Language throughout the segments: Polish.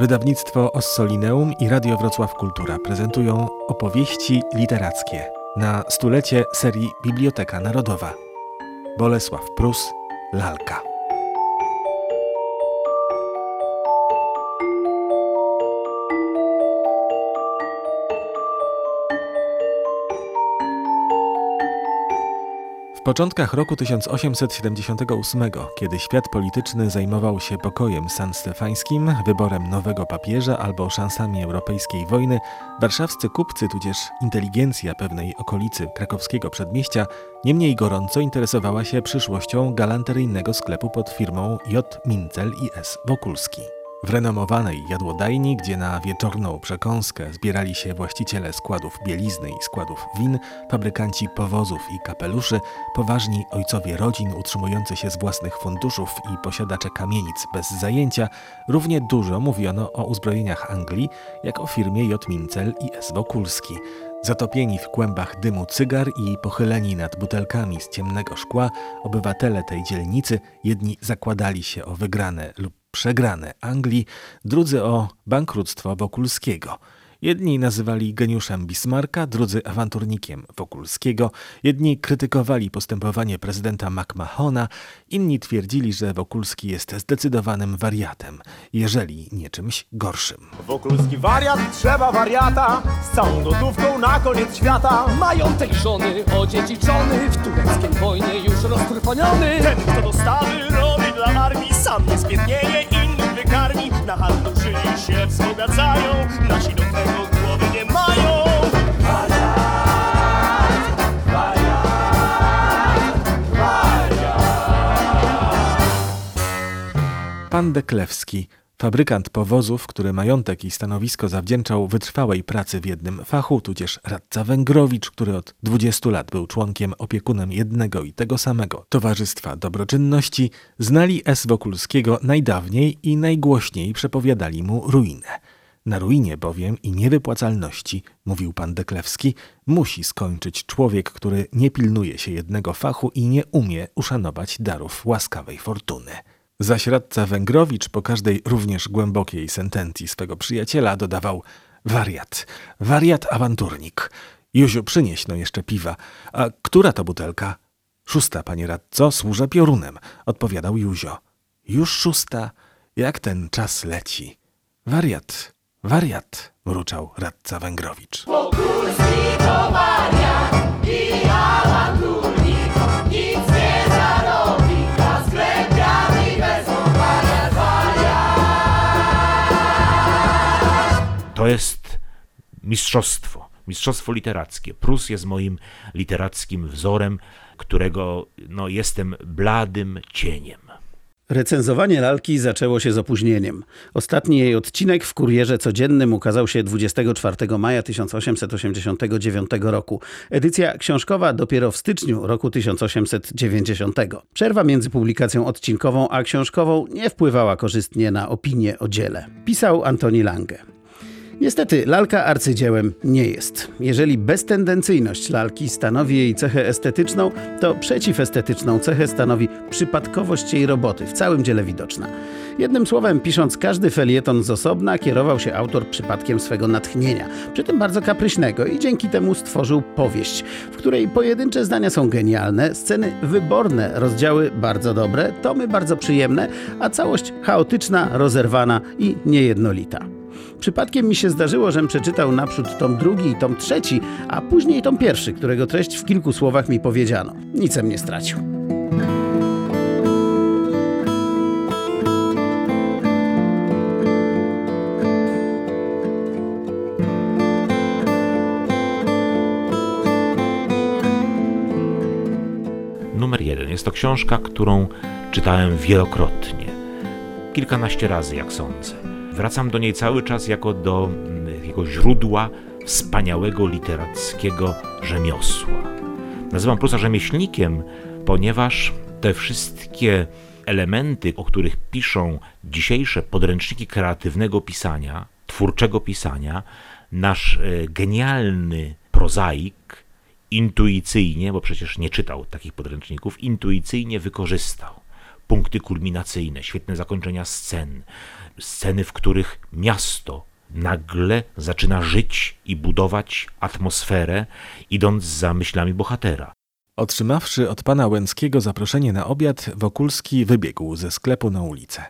Wydawnictwo Ossolineum i Radio Wrocław Kultura prezentują opowieści literackie na stulecie serii Biblioteka Narodowa. Bolesław Prus, Lalka. Początkach roku 1878, kiedy świat polityczny zajmował się pokojem sanstefańskim, wyborem nowego papieża albo szansami europejskiej wojny, warszawscy kupcy tudzież inteligencja pewnej okolicy krakowskiego przedmieścia niemniej gorąco interesowała się przyszłością galanteryjnego sklepu pod firmą J. Mincel i S. Wokulski. W renomowanej jadłodajni, gdzie na wieczorną przekąskę zbierali się właściciele składów bielizny i składów win, fabrykanci powozów i kapeluszy, poważni ojcowie rodzin utrzymujący się z własnych funduszów i posiadacze kamienic bez zajęcia, równie dużo mówiono o uzbrojeniach Anglii, jak o firmie J. Mincel i S. Wokulski. Zatopieni w kłębach dymu cygar i pochyleni nad butelkami z ciemnego szkła, obywatele tej dzielnicy jedni zakładali się o wygrane lub przegrane Anglii, drudzy o bankructwo Wokulskiego. Jedni nazywali geniuszem Bismarcka, drudzy awanturnikiem Wokulskiego, jedni krytykowali postępowanie prezydenta McMahona, inni twierdzili, że Wokulski jest zdecydowanym wariatem, jeżeli nie czymś gorszym. Wokulski wariat, trzeba wariata Z całą gotówką na koniec świata Majątek żony odziedziczony W tureckiej wojnie już roztrwoniony Ten, kto dostawy robi dla armii Sam nie spiętnieje, innych wykarmi. Na handlu żyli się wzbogacają Nasi do tego głowy nie mają. Pan Deklewski, fabrykant powozów, który majątek i stanowisko zawdzięczał wytrwałej pracy w jednym fachu, tudzież radca Węgrowicz, który od 20 lat był członkiem opiekunem jednego i tego samego Towarzystwa Dobroczynności, znali S. Wokulskiego najdawniej i najgłośniej przepowiadali mu ruinę. Na ruinie bowiem i niewypłacalności, mówił pan Deklewski, musi skończyć człowiek, który nie pilnuje się jednego fachu i nie umie uszanować darów łaskawej fortuny. Zaś radca Węgrowicz po każdej również głębokiej sentencji swego przyjaciela dodawał wariat, wariat awanturnik. Józiu, przynieś no jeszcze piwa. A która to butelka? Szósta, panie radco, służę piorunem, odpowiadał Józio. Już szósta, jak ten czas leci. Wariat, wariat, mruczał radca Węgrowicz. To jest mistrzostwo, mistrzostwo literackie. Prus jest moim literackim wzorem, którego no, jestem bladym cieniem. Recenzowanie lalki zaczęło się z opóźnieniem. Ostatni jej odcinek w kurierze codziennym ukazał się 24 maja 1889 roku. Edycja książkowa dopiero w styczniu roku 1890. Przerwa między publikacją odcinkową a książkową nie wpływała korzystnie na opinię o dziele. Pisał Antoni Lange. Niestety, lalka arcydziełem nie jest. Jeżeli beztendencyjność lalki stanowi jej cechę estetyczną, to przeciwestetyczną cechę stanowi przypadkowość jej roboty, w całym dziele widoczna. Jednym słowem, pisząc każdy felieton z osobna, kierował się autor przypadkiem swego natchnienia, przy tym bardzo kapryśnego i dzięki temu stworzył powieść, w której pojedyncze zdania są genialne, sceny wyborne, rozdziały bardzo dobre, tomy bardzo przyjemne, a całość chaotyczna, rozerwana i niejednolita. Przypadkiem mi się zdarzyło, żem przeczytał naprzód tom drugi i tom trzeci, a później tom pierwszy, którego treść w kilku słowach mi powiedziano. Nicem nie stracił. Numer jeden. Jest to książka, którą czytałem wielokrotnie. Kilkanaście razy, jak sądzę. Wracam do niej cały czas jako do mm, takiego źródła wspaniałego literackiego rzemiosła. Nazywam Prusa rzemieślnikiem, ponieważ te wszystkie elementy, o których piszą dzisiejsze podręczniki kreatywnego pisania, twórczego pisania, nasz e, genialny prozaik intuicyjnie, bo przecież nie czytał takich podręczników, intuicyjnie wykorzystał. punkty kulminacyjne, świetne zakończenia scen, sceny, w których miasto nagle zaczyna żyć i budować atmosferę, idąc za myślami bohatera. Otrzymawszy od pana Łęckiego zaproszenie na obiad, Wokulski wybiegł ze sklepu na ulicę.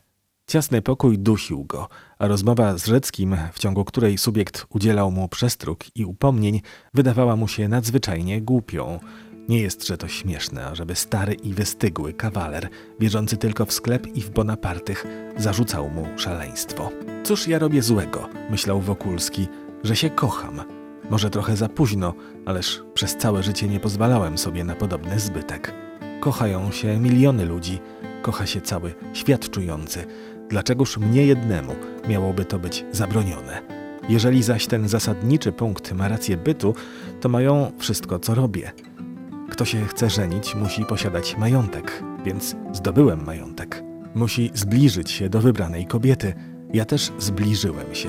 Ciasny pokój dusił go, a rozmowa z Rzeckim, w ciągu której subiekt udzielał mu przestróg i upomnień, wydawała mu się nadzwyczajnie głupią. Nie jest, że to śmieszne, ażeby stary i wystygły kawaler, wierzący tylko w sklep i w Bonapartych, zarzucał mu szaleństwo. Cóż ja robię złego, myślał Wokulski, że się kocham. Może trochę za późno, ależ przez całe życie nie pozwalałem sobie na podobny zbytek. Kochają się miliony ludzi, kocha się cały świat czujący. Dlaczegoż mnie jednemu miałoby to być zabronione? Jeżeli zaś ten zasadniczy punkt ma rację bytu, to mają wszystko, co robię. Kto się chce żenić, musi posiadać majątek, więc zdobyłem majątek. Musi zbliżyć się do wybranej kobiety. Ja też zbliżyłem się.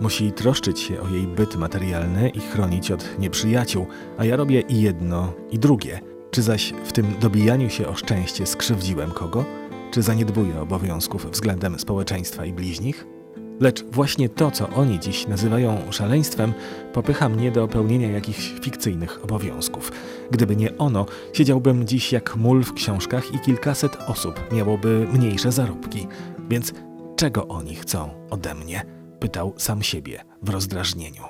Musi troszczyć się o jej byt materialny i chronić od nieprzyjaciół, a ja robię i jedno, i drugie. Czy zaś w tym dobijaniu się o szczęście skrzywdziłem kogo? Czy zaniedbuję obowiązków względem społeczeństwa i bliźnich? Lecz właśnie to, co oni dziś nazywają szaleństwem, popycha mnie do pełnienia jakichś fikcyjnych obowiązków. Gdyby nie ono, siedziałbym dziś jak mól w książkach i kilkaset osób miałoby mniejsze zarobki. Więc czego oni chcą ode mnie? Pytał sam siebie w rozdrażnieniu.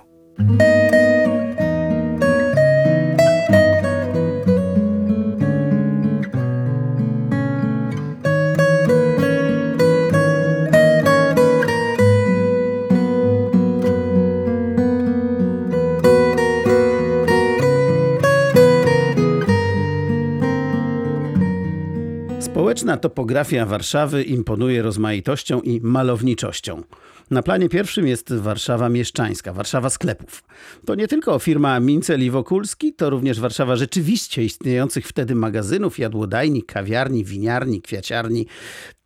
Społeczna topografia Warszawy imponuje rozmaitością i malowniczością. Na planie pierwszym jest Warszawa mieszczańska, Warszawa sklepów. To nie tylko firma Mincel i Wokulski, to również Warszawa rzeczywiście istniejących wtedy magazynów, jadłodajni, kawiarni, winiarni, kwiaciarni.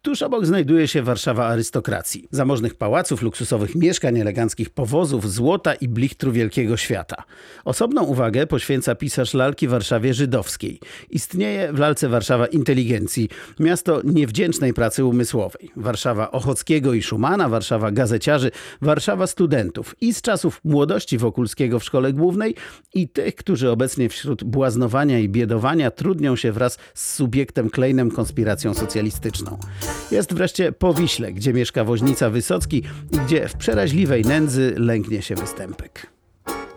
Tuż obok znajduje się Warszawa arystokracji. Zamożnych pałaców, luksusowych mieszkań, eleganckich powozów, złota i blichtru wielkiego świata. Osobną uwagę poświęca pisarz lalki Warszawie żydowskiej. Istnieje w lalce Warszawa inteligencji, miasto niewdzięcznej pracy umysłowej. Warszawa Ochockiego i Szumana, Warszawa gazeciarzy, Warszawa studentów. I z czasów młodości Wokulskiego w szkole głównej i tych, którzy obecnie wśród błaznowania i biedowania trudnią się wraz z subiektem Klejnem konspiracją socjalistyczną. Jest wreszcie Powiśle, gdzie mieszka woźnica Wysocki i gdzie w przeraźliwej nędzy lęknie się występek.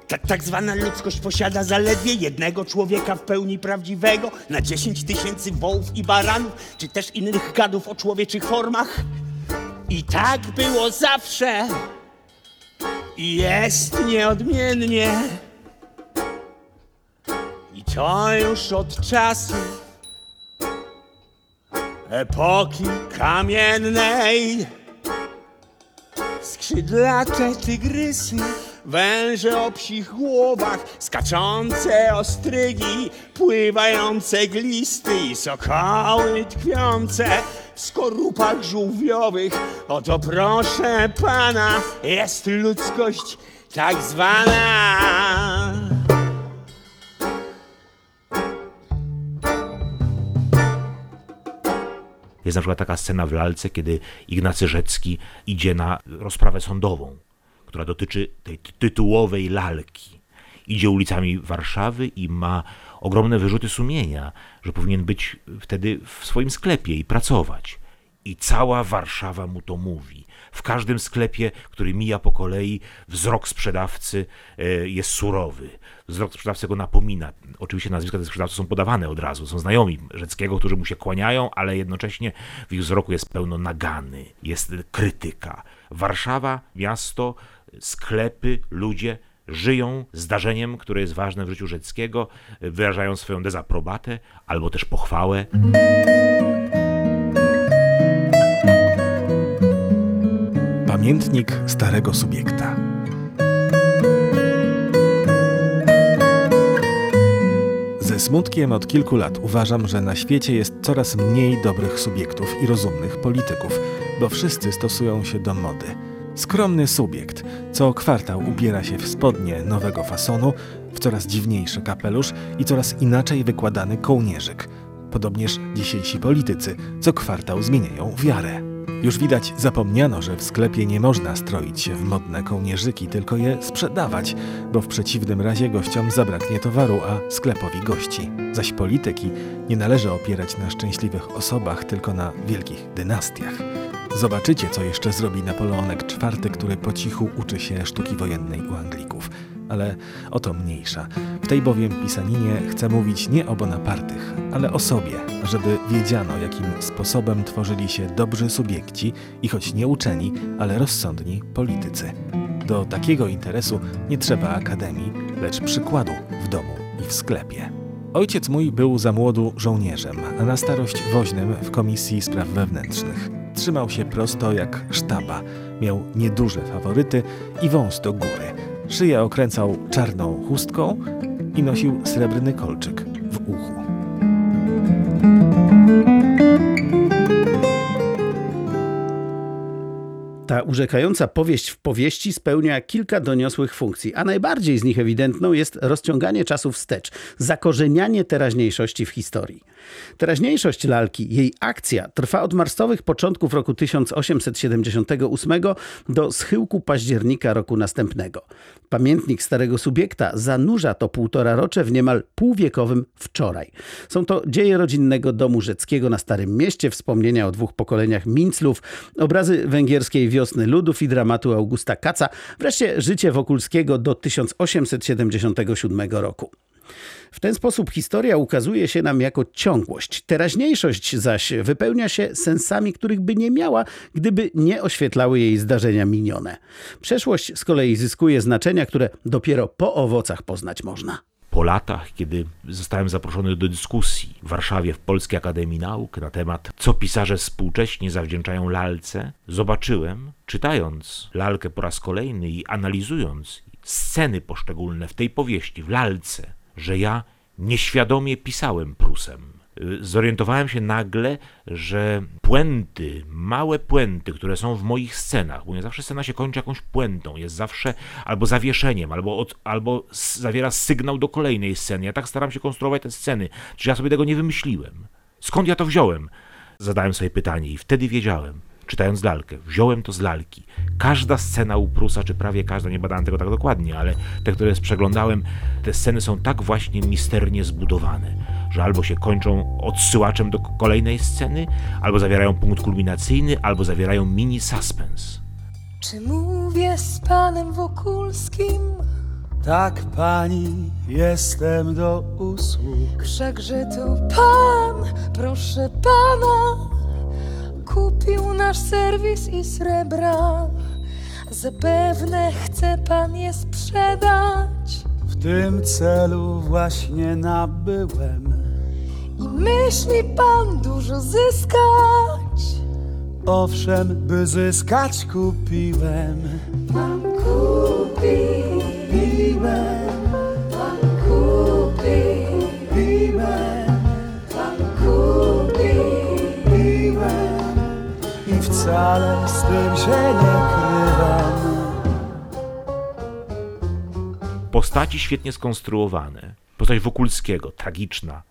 Ta, tak zwana ludzkość posiada zaledwie jednego człowieka w pełni prawdziwego na 10 tysięcy wołów i baranów, czy też innych gadów o człowieczych formach. I tak było zawsze. I jest nieodmiennie. I to już od czasu epoki kamiennej. Skrzydlate tygrysy, węże o psich głowach, skaczące ostrygi, pływające glisty i sokoły tkwiące w skorupach żółwiowych. Oto proszę pana, jest ludzkość tak zwana. Jest na przykład taka scena w lalce, kiedy Ignacy Rzecki idzie na rozprawę sądową, która dotyczy tej ty- tytułowej lalki. Idzie ulicami Warszawy i ma ogromne wyrzuty sumienia, że powinien być wtedy w swoim sklepie i pracować. I cała Warszawa mu to mówi. W każdym sklepie, który mija po kolei, wzrok sprzedawcy e, jest surowy. Wzrok sprzedawcy go napomina. Oczywiście nazwiska tych sprzedawców są podawane od razu. Są znajomi Rzeckiego, którzy mu się kłaniają, ale jednocześnie w ich wzroku jest pełno nagany, jest krytyka. Warszawa, miasto, sklepy, ludzie żyją zdarzeniem, które jest ważne w życiu Rzeckiego, wyrażają swoją dezaprobatę albo też pochwałę. Pamiętnik starego subiekta. Ze smutkiem od kilku lat uważam, że na świecie jest coraz mniej dobrych subiektów i rozumnych polityków, bo wszyscy stosują się do mody. Skromny subiekt co kwartał ubiera się w spodnie nowego fasonu, w coraz dziwniejszy kapelusz i coraz inaczej wykładany kołnierzyk. Podobnież dzisiejsi politycy co kwartał zmieniają wiarę. Już widać, zapomniano, że w sklepie nie można stroić się w modne kołnierzyki, tylko je sprzedawać, bo w przeciwnym razie gościom zabraknie towaru, a sklepowi gości. Zaś polityki nie należy opierać na szczęśliwych osobach, tylko na wielkich dynastiach. Zobaczycie, co jeszcze zrobi Napoleonek IV, który po cichu uczy się sztuki wojennej u Anglików. Ale o to mniejsza. W tej bowiem pisaninie chcę mówić nie o Bonapartych, ale o sobie, żeby wiedziano, jakim sposobem tworzyli się dobrzy subiekci i choć nie uczeni, ale rozsądni politycy. Do takiego interesu nie trzeba akademii, lecz przykładu w domu i w sklepie. Ojciec mój był za młodu żołnierzem, a na starość woźnym w Komisji Spraw Wewnętrznych. Trzymał się prosto jak sztaba, miał nieduże faworyty i wąs do góry. Szyję okręcał czarną chustką i nosił srebrny kolczyk w uchu. Ta urzekająca powieść w powieści spełnia kilka doniosłych funkcji, a najbardziej z nich ewidentną jest rozciąganie czasu wstecz, zakorzenianie teraźniejszości w historii. Teraźniejszość lalki, jej akcja trwa od marcowych początków roku 1878 do schyłku października roku następnego. Pamiętnik starego subiekta zanurza to półtora rocze w niemal półwiekowym wczoraj. Są to dzieje rodzinnego domu Rzeckiego na Starym Mieście, wspomnienia o dwóch pokoleniach Minclów, obrazy węgierskiej wiosny ludów i dramatu Augusta Kaca, wreszcie życie Wokulskiego do 1877 roku. W ten sposób historia ukazuje się nam jako ciągłość. Teraźniejszość zaś wypełnia się sensami, których by nie miała, gdyby nie oświetlały jej zdarzenia minione. Przeszłość z kolei zyskuje znaczenia, które dopiero po owocach poznać można. Po latach, kiedy zostałem zaproszony do dyskusji w Warszawie w Polskiej Akademii Nauk na temat, co pisarze współcześnie zawdzięczają lalce, zobaczyłem, czytając lalkę po raz kolejny i analizując sceny poszczególne w tej powieści, w lalce, że ja nieświadomie pisałem Prusem. Y, Zorientowałem się nagle, że puenty, małe puenty, które są w moich scenach, bo nie zawsze scena się kończy jakąś puentą, jest zawsze albo zawieszeniem, albo, od, albo zawiera sygnał do kolejnej sceny. Ja tak staram się konstruować te sceny, czy ja sobie tego nie wymyśliłem. Skąd ja to wziąłem? Zadałem sobie pytanie i wtedy wiedziałem, czytając lalkę, wziąłem to z lalki. Każda scena u Prusa, czy prawie każda, nie badałem tego tak dokładnie, ale te, które przeglądałem, te sceny są tak właśnie misternie zbudowane, że albo się kończą odsyłaczem do kolejnej sceny, albo zawierają punkt kulminacyjny, albo zawierają mini suspens. Czy mówię z panem Wokulskim? Tak, pani, jestem do usług. Wszakże to pan, proszę pana, kupił nasz serwis i srebra. Zapewne chce pan je sprzedać W tym celu właśnie nabyłem. i myśli pan dużo zyskać. Owszem, by zyskać kupiłem. Pan kupi, wcale z tym się nie krywam. Postaci świetnie skonstruowane. Postać Wokulskiego, tragiczna,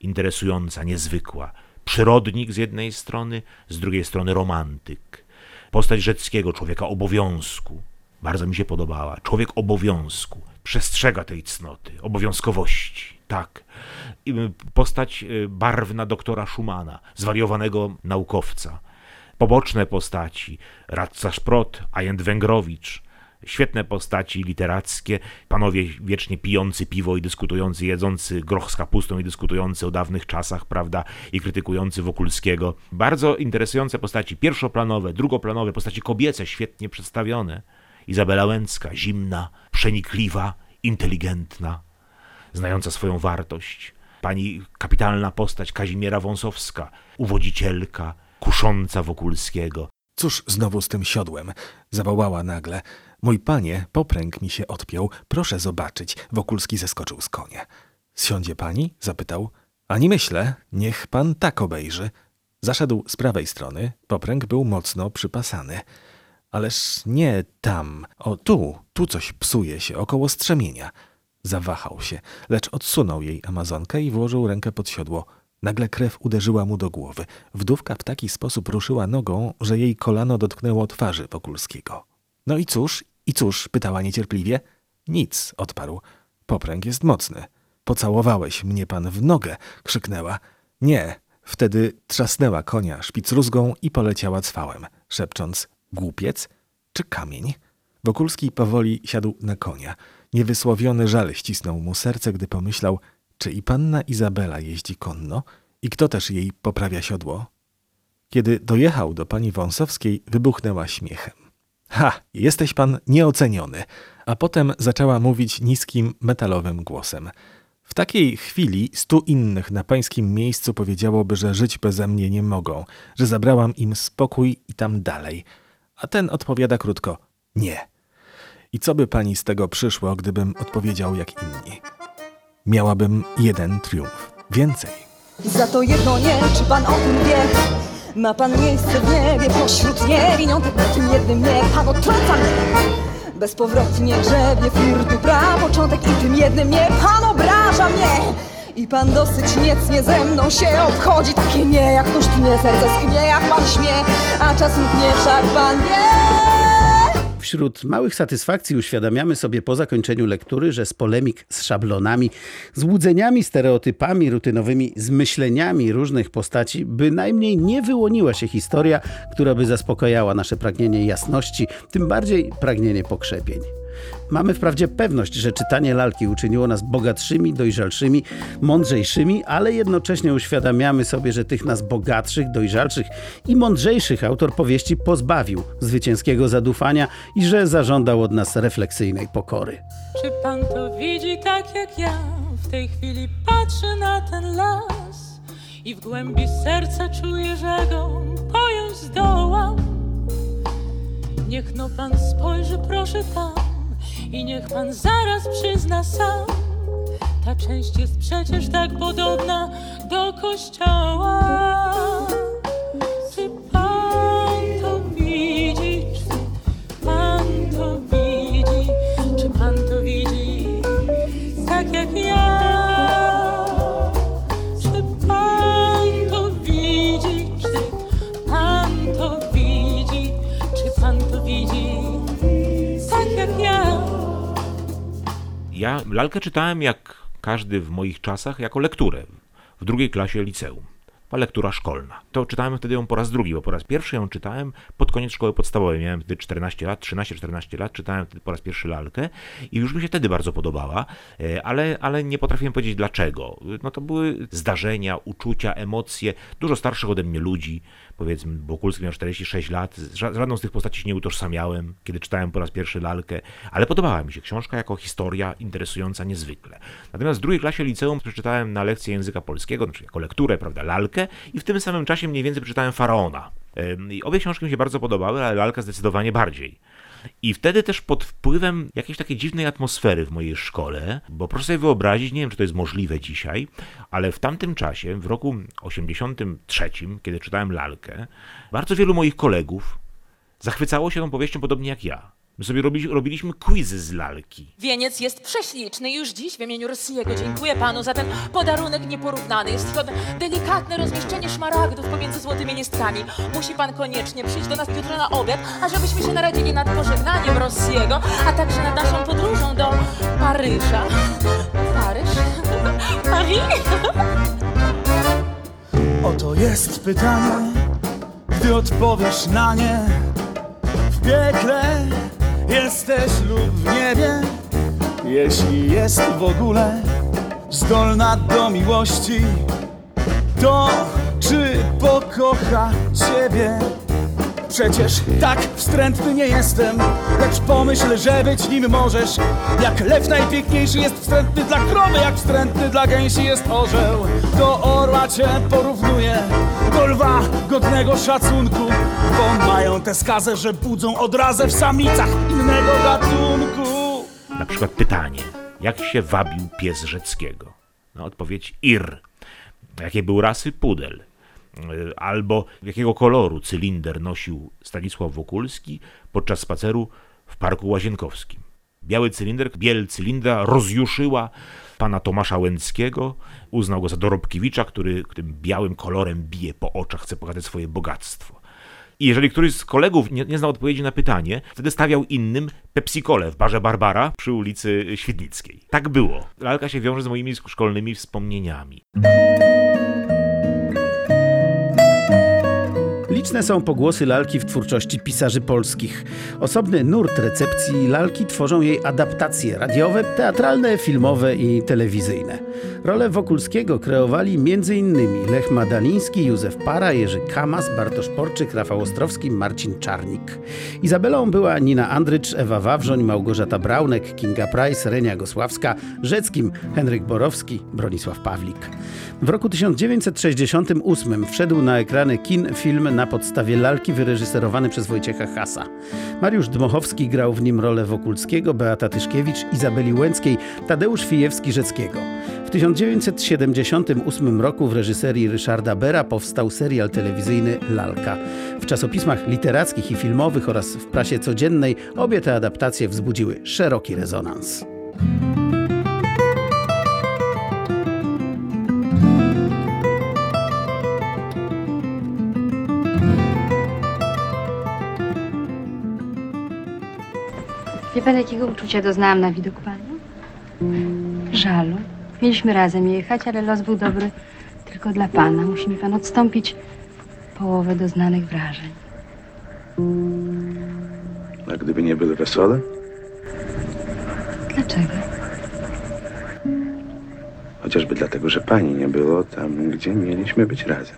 interesująca, niezwykła. Przyrodnik z jednej strony, z drugiej strony romantyk. Postać Rzeckiego, człowieka obowiązku. Bardzo mi się podobała. Człowiek obowiązku. Przestrzega tej cnoty, obowiązkowości. Tak. Y, postać y, barwna doktora Schumana, zwariowanego naukowca. Poboczne postaci, radca Szprot, Ajent Węgrowicz, Świetne postaci literackie, panowie wiecznie pijący piwo i dyskutujący, jedzący groch z kapustą i dyskutujący o dawnych czasach, prawda, i krytykujący Wokulskiego. Bardzo interesujące postaci pierwszoplanowe, drugoplanowe, postaci kobiece świetnie przedstawione. Izabela Łęcka, zimna, przenikliwa, inteligentna, znająca swoją wartość. Pani kapitalna postać Kazimiera Wąsowska, uwodzicielka, kusząca Wokulskiego. Cóż znowu z tym siodłem? Zawołała nagle. Mój panie, popręg mi się odpiął. Proszę zobaczyć. Wokulski zeskoczył z konia. Zsiądzie pani? Zapytał. Ani myślę. Niech pan tak obejrzy. Zaszedł z prawej strony. Popręg był mocno przypasany. Ależ nie tam. O, tu. Tu coś psuje się około strzemienia. Zawahał się, lecz odsunął jej amazonkę i włożył rękę pod siodło. Nagle krew uderzyła mu do głowy. Wdówka w taki sposób ruszyła nogą, że jej kolano dotknęło twarzy Wokulskiego. No i cóż, i cóż? pytała niecierpliwie. Nic, odparł. Popręg jest mocny. Pocałowałeś mnie pan w nogę, krzyknęła. Nie. Wtedy trzasnęła konia szpicruzgą i poleciała cwałem, szepcząc głupiec czy kamień? Wokulski powoli siadł na konia. Niewysłowiony żal ścisnął mu serce, gdy pomyślał, czy i panna Izabela jeździ konno i kto też jej poprawia siodło. Kiedy dojechał do pani Wąsowskiej, wybuchnęła śmiechem. Ha, jesteś pan nieoceniony. A potem zaczęła mówić niskim, metalowym głosem. W takiej chwili stu innych na pańskim miejscu powiedziałoby, że żyć beze mnie nie mogą, że zabrałam im spokój i tam dalej. A ten odpowiada krótko: Nie. I co by pani z tego przyszło, gdybym odpowiedział jak inni? Miałabym jeden triumf. Więcej. Za to jedno nie, czy pan o tym wie? Ma pan miejsce w niebie pośród niewiniątek Na tym jednym nie, pan odtrąca mnie. Bezpowrotnie grzebie flirtu pra początek I tym jednym nie, pan obraża mnie. I pan dosyć niecnie ze mną się obchodzi. Takie nie, jak ktoś tnie, serce sknie, jak pan śmie. A czas mknie, wszak pan wie Wśród małych satysfakcji uświadamiamy sobie po zakończeniu lektury, że z polemik z szablonami, złudzeniami, stereotypami, rutynowymi zmyśleniami różnych postaci bynajmniej nie wyłoniła się historia, która by zaspokajała nasze pragnienie jasności, tym bardziej pragnienie pokrzepień. Mamy wprawdzie pewność, że czytanie lalki uczyniło nas bogatszymi, dojrzalszymi, mądrzejszymi, ale jednocześnie uświadamiamy sobie, że tych nas bogatszych, dojrzalszych i mądrzejszych autor powieści pozbawił zwycięskiego zadufania i że zażądał od nas refleksyjnej pokory. Czy pan to widzi tak jak ja? W tej chwili patrzę na ten las i w głębi serca czuję, że go pojąć zdołam. Niech no pan spojrzy, proszę tam i niech pan zaraz przyzna sam. Ta część jest przecież tak podobna do kościoła. Ja lalkę czytałem jak każdy w moich czasach jako lekturę w drugiej klasie liceum. Była lektura szkolna. To czytałem wtedy ją po raz drugi, bo po raz pierwszy ją czytałem pod koniec szkoły podstawowej. Miałem wtedy 14 lat, 13-14 lat, czytałem wtedy po raz pierwszy lalkę i już mi się wtedy bardzo podobała, e, ale, ale nie potrafiłem powiedzieć dlaczego. No to były zdarzenia, uczucia, emocje dużo starszych ode mnie ludzi. Powiedzmy, Wokulski miał 46 lat, z ża- żadną z tych postaci się nie utożsamiałem, kiedy czytałem po raz pierwszy lalkę, ale podobała mi się książka jako historia interesująca niezwykle. Natomiast w drugiej klasie liceum przeczytałem na lekcję języka polskiego, znaczy jako lekturę, prawda, lalkę i w tym samym czasie mniej więcej przeczytałem Faraona. I obie książki mi się bardzo podobały, ale lalka zdecydowanie bardziej. I wtedy też pod wpływem jakiejś takiej dziwnej atmosfery w mojej szkole, bo proszę sobie wyobrazić, nie wiem czy to jest możliwe dzisiaj, ale w tamtym czasie, w roku 83, kiedy czytałem lalkę, bardzo wielu moich kolegów zachwycało się tą powieścią podobnie jak ja. My sobie robili, robiliśmy quizy z lalki. Wieniec jest prześliczny. Już dziś w imieniu Rossiego dziękuję panu za ten podarunek nieporównany. Jest to delikatne rozmieszczenie szmaragdów pomiędzy złotymi nistkami. Musi pan koniecznie przyjść do nas jutro na obiad, ażebyśmy się naradzili nad pożegnaniem Rossiego, a także nad naszą podróżą do Paryża. Paryż? Paris? Oto jest pytanie, gdy odpowiesz na nie W piekle jesteś lub w niebie Jeśli jest w ogóle zdolna do miłości To czy pokocha ciebie? Przecież tak wstrętny nie jestem Lecz pomyśl, że być nim możesz Jak lew najpiękniejszy jest wstrętny dla krowy Jak wstrętny dla gęsi jest orzeł Do orła cię porównuję Do lwa godnego szacunku Bo mają tę skazę, że budzą odrazę w samicach innego gatunku Na przykład pytanie, jak się wabił pies Rzeckiego? No, odpowiedź ir. Jakiej był rasy? Pudel. Y, Albo jakiego koloru cylinder nosił Stanisław Wokulski podczas spaceru w Parku Łazienkowskim? Biały cylinder, biel cylindra rozjuszyła pana Tomasza Łęckiego, uznał go za Dorobkiewicza, który tym białym kolorem bije po oczach, chce pokazać swoje bogactwo. I jeżeli któryś z kolegów nie, nie znał odpowiedzi na pytanie, wtedy stawiał innym Pepsi-Colę w barze Barbara przy ulicy Świdnickiej. Tak było. Lalka się wiąże z moimi szkolnymi wspomnieniami. Liczne są pogłosy lalki w twórczości pisarzy polskich. Osobny nurt recepcji lalki tworzą jej adaptacje radiowe, teatralne, filmowe i telewizyjne. Rolę Wokulskiego kreowali m.in. Lech Madaliński, Józef Para, Jerzy Kamas, Bartosz Porczyk, Rafał Ostrowski, Marcin Czarnik. Izabelą była Nina Andrycz, Ewa Wawrzoń, Małgorzata Braunek, Kinga Price, Renia Gosławska, Rzeckim, Henryk Borowski, Bronisław Pawlik. W roku 1968 wszedł na ekrany kin film na podstawie lalki wyreżyserowany przez Wojciecha Hasa. Mariusz Dmochowski grał w nim rolę Wokulskiego, Beata Tyszkiewicz, Izabeli Łęckiej, Tadeusz Fijewski-Rzeckiego. W 1978 roku w reżyserii Ryszarda Bera powstał serial telewizyjny Lalka. W czasopismach literackich i filmowych oraz w prasie codziennej obie te adaptacje wzbudziły szeroki rezonans. Pan, jakiego uczucia doznałam na widok pana? Żalu. Mieliśmy razem jechać, ale los był dobry tylko dla pana. Musi mi pan odstąpić połowę doznanych wrażeń. A gdyby nie były wesołe? Dlaczego? Chociażby dlatego, że pani nie było tam, gdzie mieliśmy być razem.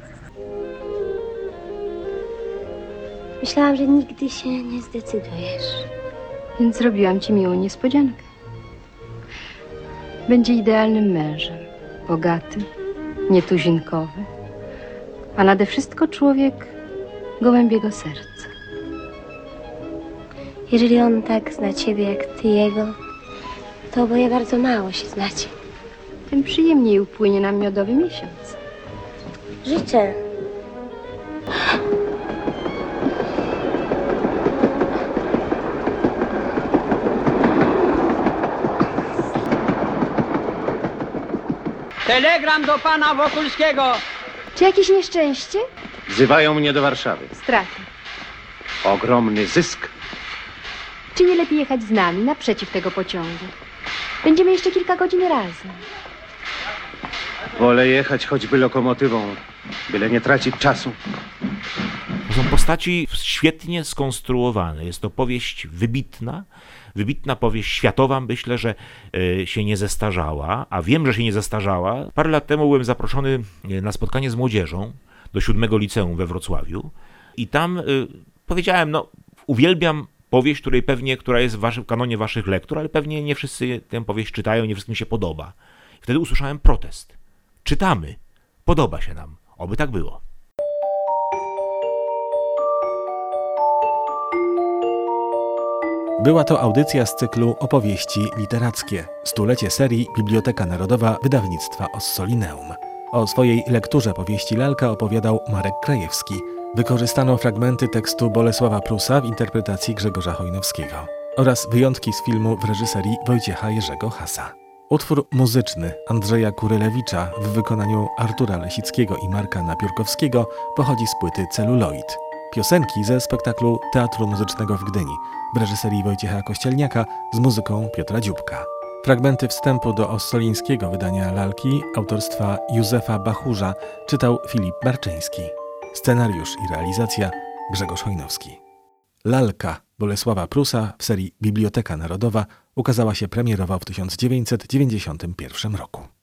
Myślałam, że nigdy się nie zdecydujesz. Więc zrobiłam ci miłą niespodziankę. Będzie idealnym mężem. Bogaty, nietuzinkowy, a nade wszystko człowiek gołębiego serca. Jeżeli on tak zna ciebie jak ty jego, to oboje bardzo mało się znacie. Tym przyjemniej upłynie nam miodowy miesiąc. Życzę. Telegram do pana Wokulskiego. Czy jakieś nieszczęście? Wzywają mnie do Warszawy. Straty. Ogromny zysk. Czy nie lepiej jechać z nami naprzeciw tego pociągu? Będziemy jeszcze kilka godzin razem. Wolę jechać choćby lokomotywą, byle nie tracić czasu. Są postaci świetnie skonstruowane. Jest to powieść wybitna, wybitna powieść światowa. Myślę, że e, się nie zestarzała, a wiem, że się nie zestarzała. Parę lat temu byłem zaproszony e, na spotkanie z młodzieżą do siódmego liceum we Wrocławiu i tam e, powiedziałem, no uwielbiam powieść, której pewnie, która jest w, w kanonie waszych lektur, ale pewnie nie wszyscy tę powieść czytają, nie wszystkim się podoba. Wtedy usłyszałem protest. Czytamy. Podoba się nam. Oby tak było. Była to audycja z cyklu Opowieści literackie. Stulecie serii Biblioteka Narodowa Wydawnictwa Ossolineum. O swojej lekturze powieści Lalka opowiadał Marek Krajewski. Wykorzystano fragmenty tekstu Bolesława Prusa w interpretacji Grzegorza Chojnowskiego oraz wyjątki z filmu w reżyserii Wojciecha Jerzego Hasa. Utwór muzyczny Andrzeja Kurylewicza w wykonaniu Artura Lesickiego i Marka Napiórkowskiego pochodzi z płyty Celuloid. Piosenki ze spektaklu Teatru Muzycznego w Gdyni w reżyserii Wojciecha Kościelniaka z muzyką Piotra Dziubka. Fragmenty wstępu do ossolińskiego wydania lalki autorstwa Józefa Bachurza czytał Filip Barczyński. Scenariusz i realizacja Grzegorz Chojnowski. Lalka Bolesława Prusa w serii Biblioteka Narodowa ukazała się premierowo w 1991 roku.